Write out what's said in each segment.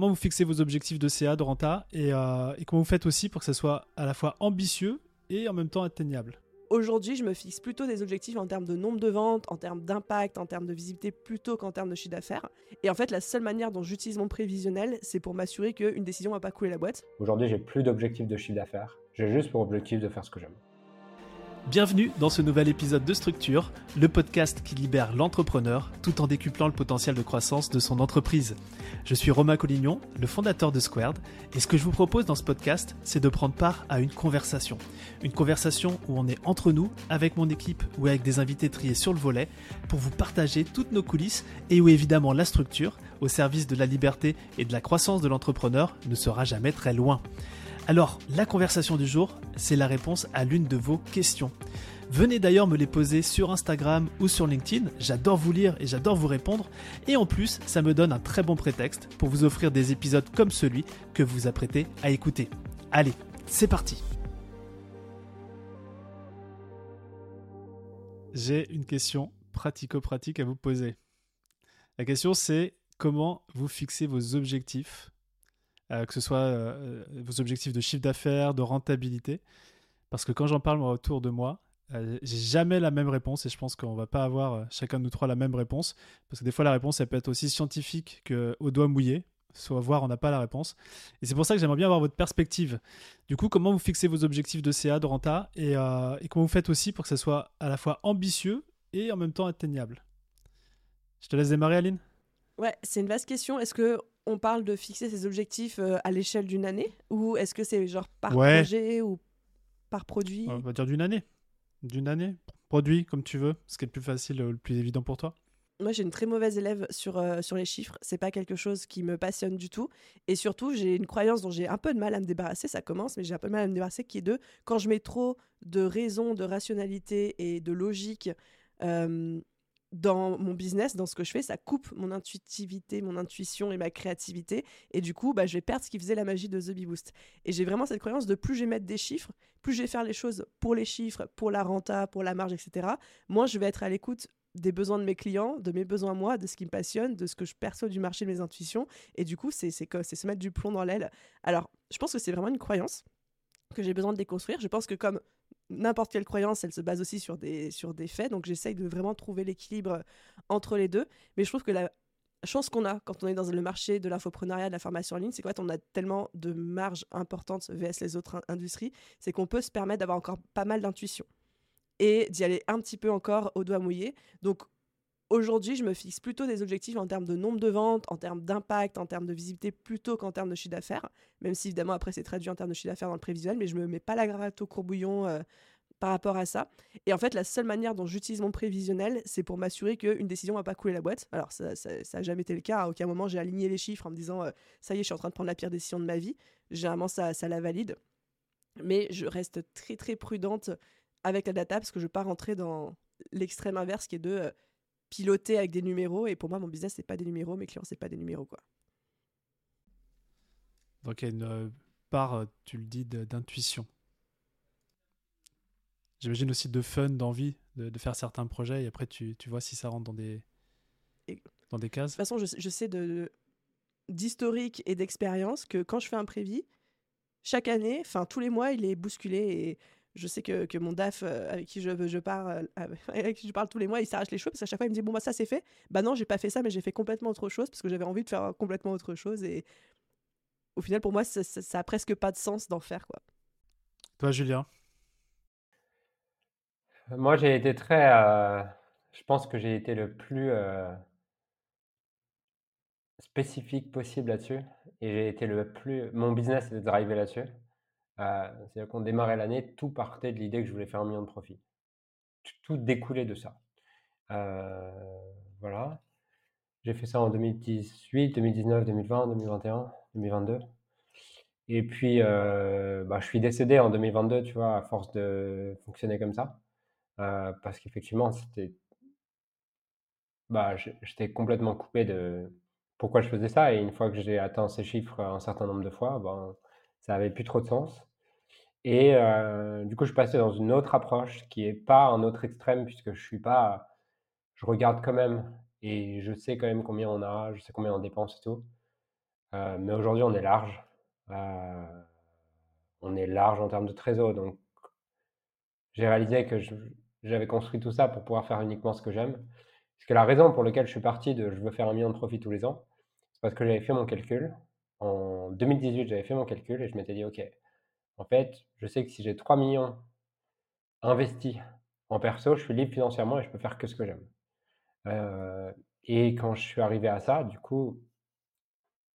comment vous fixez vos objectifs de CA, de renta, et, euh, et comment vous faites aussi pour que ça soit à la fois ambitieux et en même temps atteignable Aujourd'hui, je me fixe plutôt des objectifs en termes de nombre de ventes, en termes d'impact, en termes de visibilité, plutôt qu'en termes de chiffre d'affaires. Et en fait, la seule manière dont j'utilise mon prévisionnel, c'est pour m'assurer qu'une décision va pas couler la boîte. Aujourd'hui, j'ai plus d'objectifs de chiffre d'affaires. J'ai juste pour objectif de faire ce que j'aime. Bienvenue dans ce nouvel épisode de Structure, le podcast qui libère l'entrepreneur tout en décuplant le potentiel de croissance de son entreprise. Je suis Romain Collignon, le fondateur de Squared, et ce que je vous propose dans ce podcast, c'est de prendre part à une conversation. Une conversation où on est entre nous, avec mon équipe ou avec des invités triés sur le volet, pour vous partager toutes nos coulisses et où évidemment la structure, au service de la liberté et de la croissance de l'entrepreneur, ne sera jamais très loin. Alors, la conversation du jour, c'est la réponse à l'une de vos questions. Venez d'ailleurs me les poser sur Instagram ou sur LinkedIn, j'adore vous lire et j'adore vous répondre, et en plus, ça me donne un très bon prétexte pour vous offrir des épisodes comme celui que vous apprêtez à écouter. Allez, c'est parti J'ai une question pratico-pratique à vous poser. La question c'est comment vous fixez vos objectifs que ce soit euh, vos objectifs de chiffre d'affaires, de rentabilité. Parce que quand j'en parle autour de moi, euh, j'ai jamais la même réponse et je pense qu'on va pas avoir chacun de nous trois la même réponse. Parce que des fois, la réponse, elle peut être aussi scientifique qu'au doigt mouillé. Soit voir, on n'a pas la réponse. Et c'est pour ça que j'aimerais bien avoir votre perspective. Du coup, comment vous fixez vos objectifs de CA, de renta et, et comment vous faites aussi pour que ça soit à la fois ambitieux et en même temps atteignable? Je te laisse démarrer, Aline? Ouais, c'est une vaste question. Est-ce que on parle de fixer ses objectifs euh, à l'échelle d'une année ou est-ce que c'est genre par projet ou par produit? On va dire d'une année. D'une année. Produit, comme tu veux. Ce qui est le plus facile, le plus évident pour toi. Moi, j'ai une très mauvaise élève sur, euh, sur les chiffres. C'est pas quelque chose qui me passionne du tout. Et surtout, j'ai une croyance dont j'ai un peu de mal à me débarrasser. Ça commence, mais j'ai un peu de mal à me débarrasser, qui est de quand je mets trop de raison, de rationalité et de logique euh, dans mon business, dans ce que je fais, ça coupe mon intuitivité, mon intuition et ma créativité. Et du coup, bah, je vais perdre ce qui faisait la magie de The Bee Boost. Et j'ai vraiment cette croyance de plus je vais mettre des chiffres, plus je vais faire les choses pour les chiffres, pour la renta, pour la marge, etc. Moi, je vais être à l'écoute des besoins de mes clients, de mes besoins moi, de ce qui me passionne, de ce que je perçois du marché, de mes intuitions. Et du coup, c'est se mettre du plomb dans l'aile. Alors, je pense que c'est vraiment une croyance que j'ai besoin de déconstruire. Je pense que comme n'importe quelle croyance, elle se base aussi sur des, faits. Donc j'essaye de vraiment trouver l'équilibre entre les deux. Mais je trouve que la chance qu'on a quand on est dans le marché de l'infoprenariat, de la formation en ligne, c'est qu'on a tellement de marge importante vs les autres industries, c'est qu'on peut se permettre d'avoir encore pas mal d'intuition et d'y aller un petit peu encore au doigt mouillé. Donc Aujourd'hui, je me fixe plutôt des objectifs en termes de nombre de ventes, en termes d'impact, en termes de visibilité, plutôt qu'en termes de chiffre d'affaires. Même si évidemment après c'est traduit en termes de chiffre d'affaires dans le prévisuel, mais je me mets pas la gratte au courbouillon euh, par rapport à ça. Et en fait, la seule manière dont j'utilise mon prévisionnel, c'est pour m'assurer qu'une décision va pas couler la boîte. Alors ça, n'a jamais été le cas. À aucun moment j'ai aligné les chiffres en me disant euh, ça y est, je suis en train de prendre la pire décision de ma vie. Généralement ça, ça la valide. Mais je reste très très prudente avec la data parce que je ne veux pas rentrer dans l'extrême inverse qui est de euh, piloter avec des numéros. Et pour moi, mon business, c'est pas des numéros, mes clients, c'est pas des numéros, quoi. Donc il y a une euh, part, euh, tu le dis, d'intuition. J'imagine aussi de fun, d'envie de, faire certains projets et après tu, tu, vois si ça rentre dans des, dans des cases. De toute façon, je, je sais de d'historique et d'expérience que quand je fais un prévis, chaque année, enfin tous les mois, il est bousculé et je sais que, que mon DAF euh, avec qui je, je parle euh, avec qui je parle tous les mois il s'arrache les cheveux parce qu'à chaque fois il me dit bon bah ça c'est fait. Bah non j'ai pas fait ça mais j'ai fait complètement autre chose parce que j'avais envie de faire complètement autre chose et au final pour moi ça, ça, a presque pas de sens d'en faire quoi. Toi Julien? Moi j'ai été très euh, je pense que j'ai été le plus spécifique possible là-dessus et j'ai été le plus mon business est drivé là-dessus. euh, c'est-à-dire qu'on démarrait l'année, tout partait de l'idée que je voulais faire un million de profits. Tout découlait de ça. Euh, voilà. J'ai fait ça en 2018, 2019, 2020, 2021, 2022. Et puis, euh, bah, je suis décédé en 2022, tu vois, à force de fonctionner comme ça. parce qu'effectivement, c'était. Bah, j'étais complètement coupé de pourquoi je faisais ça. Et une fois que j'ai atteint ces chiffres un certain nombre de fois, ben, ça avait plus trop de sens. Et du coup, je suis passé dans une autre approche qui est pas un autre extrême puisque je suis pas je regarde quand même et je sais quand même combien on a, je sais combien on dépense et tout. mais aujourd'hui, on est large. on est large en termes de trésor. Donc, j'ai réalisé que j'avais construit tout ça pour pouvoir faire uniquement ce que j'aime. Parce que la raison pour laquelle je suis parti de je veux faire un million de profit tous les ans, c'est parce que j'avais fait mon calcul. En 2018, j'avais fait mon calcul et je m'étais dit, OK, en fait, je sais que si j'ai 3 millions investis en perso, je suis libre financièrement et je peux faire que ce que j'aime. Euh, et quand je suis arrivé à ça, du coup,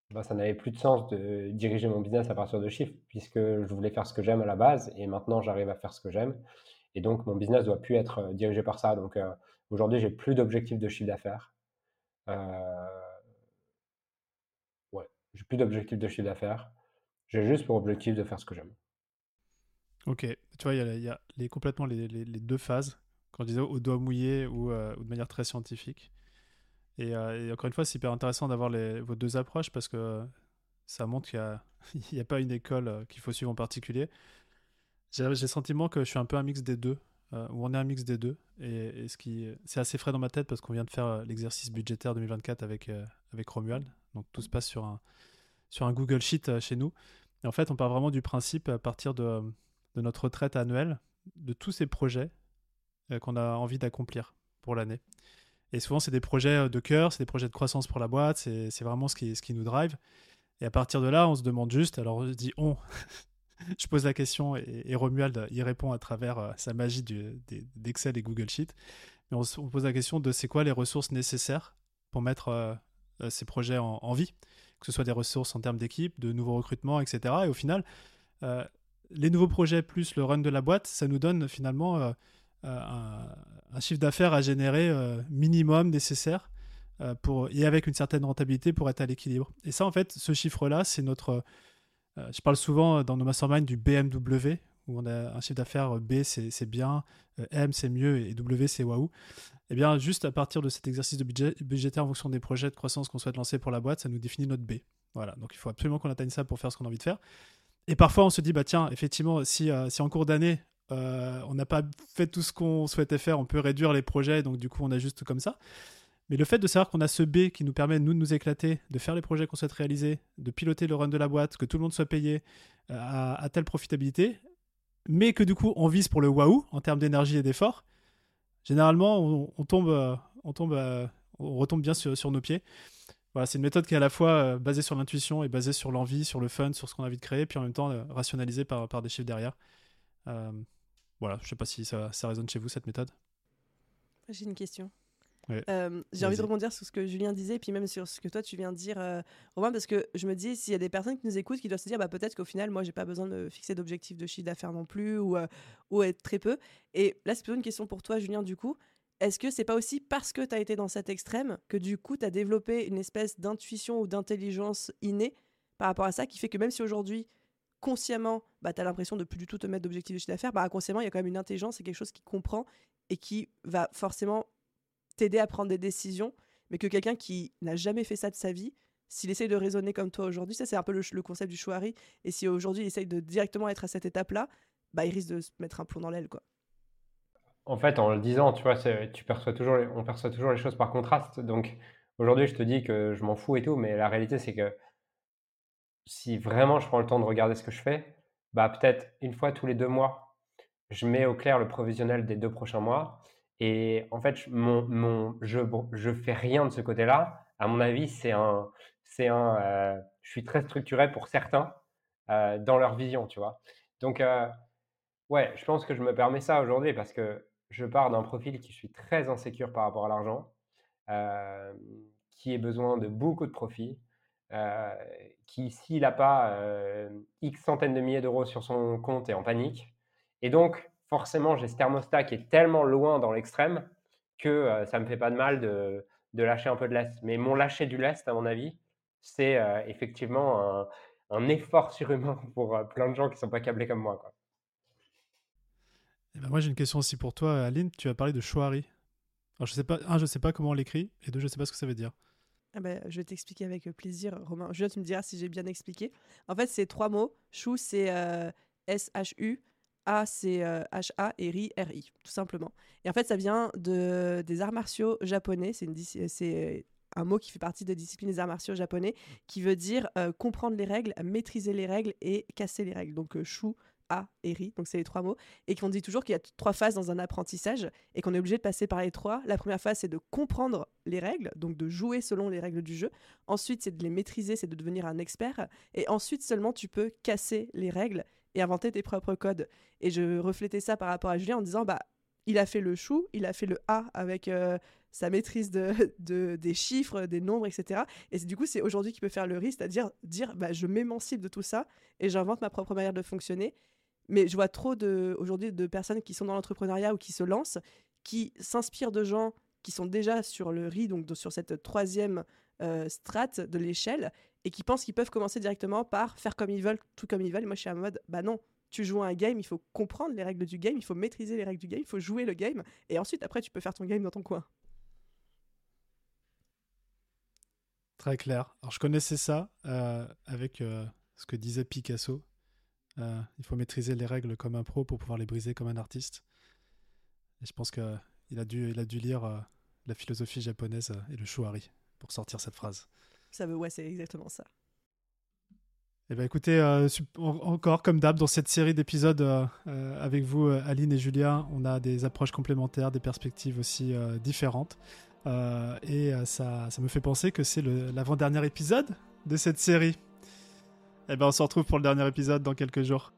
bah, ça n'avait plus de sens de diriger mon business à partir de chiffres, puisque je voulais faire ce que j'aime à la base, et maintenant j'arrive à faire ce que j'aime. Et donc mon business doit plus être euh, dirigé par ça. Donc euh, aujourd'hui, j'ai plus d'objectifs de chiffre d'affaires. Euh... Ouais, j'ai plus d'objectifs de chiffre d'affaires. J'ai juste pour objectif de faire ce que j'aime. Ok, tu vois, il y, a, complètement les, deux phases, quand je disais au doigt mouillé ou, ou de manière très scientifique. Euh, et, encore une fois, c'est hyper intéressant d'avoir vos deux approches parce que ça montre qu'il n'y a, pas une école euh, qu'il faut suivre en particulier. J'ai le sentiment que je suis un peu un mix des deux, euh, ou on est un mix des deux. Et, ce qui, c'est assez frais dans ma tête parce qu'on vient de faire l'exercice budgétaire 2024 avec, avec Romuald. Donc tout se passe sur un, sur un Google Sheet chez nous. Et en fait, on part vraiment du principe à partir de, de notre retraite annuelle, de tous ces projets qu'on a envie d'accomplir pour l'année. Et souvent, c'est des projets euh, de cœur, c'est des projets de croissance pour la boîte, c'est vraiment ce qui, ce qui nous drive. Et à partir de là, on se demande juste, alors je dis on, je pose la question et, Romuald y répond à travers euh, sa magie d'Excel et Google Sheet. Mais on, pose la question de c'est quoi les ressources nécessaires pour mettre euh, ces projets en, vie, que ce soit des ressources en termes d'équipe, de nouveaux recrutements, etc. Et au final, les nouveaux projets plus le run de la boîte, ça nous donne finalement un, un chiffre d'affaires à générer euh, minimum nécessaire euh, pour, et avec une certaine rentabilité pour être à l'équilibre. Et ça, en fait, ce chiffre-là, c'est notre. Euh, je parle souvent dans nos masterminds du BMW, où on a un chiffre d'affaires B, c'est bien, M, c'est mieux, et W, c'est waouh. Eh bien, juste à partir de cet exercice de budget, budgétaire en fonction des projets de croissance qu'on souhaite lancer pour la boîte, ça nous définit notre B. Voilà, donc il faut absolument qu'on atteigne ça pour faire ce qu'on a envie de faire. Et parfois, on se dit, bah tiens, effectivement, si, si en cours d'année, euh, on n'a pas fait tout ce qu'on souhaitait faire, on peut réduire les projets, donc du coup on ajuste comme ça. Mais le fait de savoir qu'on a ce B qui nous permet, nous, de nous éclater, de faire les projets qu'on souhaite réaliser, de piloter le run de la boîte, que tout le monde soit payé euh, à, telle profitabilité, mais que du coup on vise pour le waouh en termes d'énergie et d'effort, généralement on, tombe, euh, on, tombe, on retombe bien sur, nos pieds. Voilà, c'est une méthode qui est à la fois basée sur l'intuition et basée sur l'envie, sur le fun, sur ce qu'on a envie de créer, puis en même temps rationalisée par, par des chiffres derrière. Voilà, je sais pas si ça, ça résonne chez vous cette méthode. J'ai une question. Euh, j'ai envie de rebondir sur ce que Julien disait, et puis même sur ce que toi tu viens de dire, euh, Romain, parce que je me dis, s'il y a des personnes qui nous écoutent, qui doivent se dire, bah, peut-être qu'au final, moi, j'ai pas besoin de fixer d'objectif de chiffre d'affaires non plus, ou, euh, ou être très peu. Et là, c'est plutôt une question pour toi, Julien, du coup. Est-ce que c'est pas aussi parce que tu as été dans cet extrême que du coup, tu as développé une espèce d'intuition ou d'intelligence innée par rapport à ça, qui fait que même si aujourd'hui, consciemment, bah, tu as l'impression de plus du tout te mettre d'objectif de chiffre d'affaires, bah, inconsciemment, il y a quand même une intelligence, c'est quelque chose qui comprend et qui va forcément t'aider à prendre des décisions, mais que quelqu'un qui n'a jamais fait ça de sa vie, s'il essaye de raisonner comme toi aujourd'hui, ça c'est un peu le, concept du chouari, et si aujourd'hui il essaye de directement être à cette étape-là, bah, il risque de se mettre un plomb dans l'aile. quoi. En fait, en le disant, tu vois, tu perçois toujours, on perçoit toujours les choses par contraste. Donc aujourd'hui, je te dis que je m'en fous et tout, mais la réalité, c'est que si vraiment je prends le temps de regarder ce que je fais, bah peut-être une fois tous les deux mois, je mets au clair le provisionnel des deux prochains mois. Et en fait, mon, mon, je je fais rien de ce côté-là. À mon avis, c'est un, c'est un, euh, je suis très structuré pour certains euh, dans leur vision, tu vois. Donc, euh, ouais, je pense que je me permets ça aujourd'hui parce que je pars d'un profil qui suis très insécure par rapport à l'argent, qui a besoin de beaucoup de profits, qui, s'il n'a pas euh, X centaines de milliers d'euros sur son compte, est en panique. Et donc, forcément, j'ai ce thermostat qui est tellement loin dans l'extrême que ça ne me fait pas de mal de, de, lâcher un peu de lest. Mais mon lâcher du lest, à mon avis, c'est effectivement un, effort surhumain pour plein de gens qui ne sont pas câblés comme moi. Eh ben moi, j'ai une question aussi pour toi, Aline. Tu as parlé de chouari. Alors, je sais pas, un, je sais pas comment on l'écrit, et deux, je sais pas ce que ça veut dire. Ah bah, je vais t'expliquer avec plaisir, Romain. Julien, tu me diras si j'ai bien expliqué. En fait, c'est trois mots. Chou, c'est euh, S-H-U. A, c'est. Euh, et Ri, R-I, tout simplement. Et en fait, ça vient de, des arts martiaux japonais. C'est un mot qui fait partie des disciplines des arts martiaux japonais, qui veut dire euh, comprendre les règles, maîtriser les règles et casser les règles. Donc, shu, a et ri, donc c'est les trois mots, et qu'on dit toujours qu'il y a trois phases dans un apprentissage et qu'on est obligé de passer par les trois. La première phase, c'est de comprendre les règles, donc de jouer selon les règles du jeu. Ensuite, c'est de les maîtriser, c'est de devenir un expert. Et ensuite seulement, tu peux casser les règles et inventer tes propres codes. Et je reflétais ça par rapport à Julien en disant, bah, il a fait le chou, il a fait le A avec euh, sa maîtrise de, des chiffres, des nombres, etc. Et du coup, c'est aujourd'hui qu'il peut faire le risque, c'est-à-dire dire, bah, je m'émancipe de tout ça et j'invente ma propre manière de fonctionner. Mais je vois trop de, aujourd'hui de personnes qui sont dans l'entrepreneuriat ou qui se lancent, qui s'inspirent de gens qui sont déjà sur le riz, donc sur cette troisième euh, strate de l'échelle, et qui pensent qu'ils peuvent commencer directement par faire comme ils veulent, tout comme ils veulent. moi, je suis en mode, bah non, tu joues à un game, il faut comprendre les règles du game, il faut maîtriser les règles du game, il faut jouer le game, et ensuite, après, tu peux faire ton game dans ton coin. Très clair. Alors, je connaissais ça euh, avec euh, ce que disait Picasso. Euh, il faut maîtriser les règles comme un pro pour pouvoir les briser comme un artiste. Et je pense qu'il a dû, il a dû lire euh, la philosophie japonaise euh, et le shuari pour sortir cette phrase. Ça veut, ouais, c'est exactement ça. Eh ben écoutez, encore comme d'hab dans cette série d'épisodes avec vous, Aline et Julia, on a des approches complémentaires, des perspectives aussi différentes. et ça, ça me fait penser que c'est l'avant-dernier épisode de cette série. Eh ben, on se retrouve pour le dernier épisode dans quelques jours.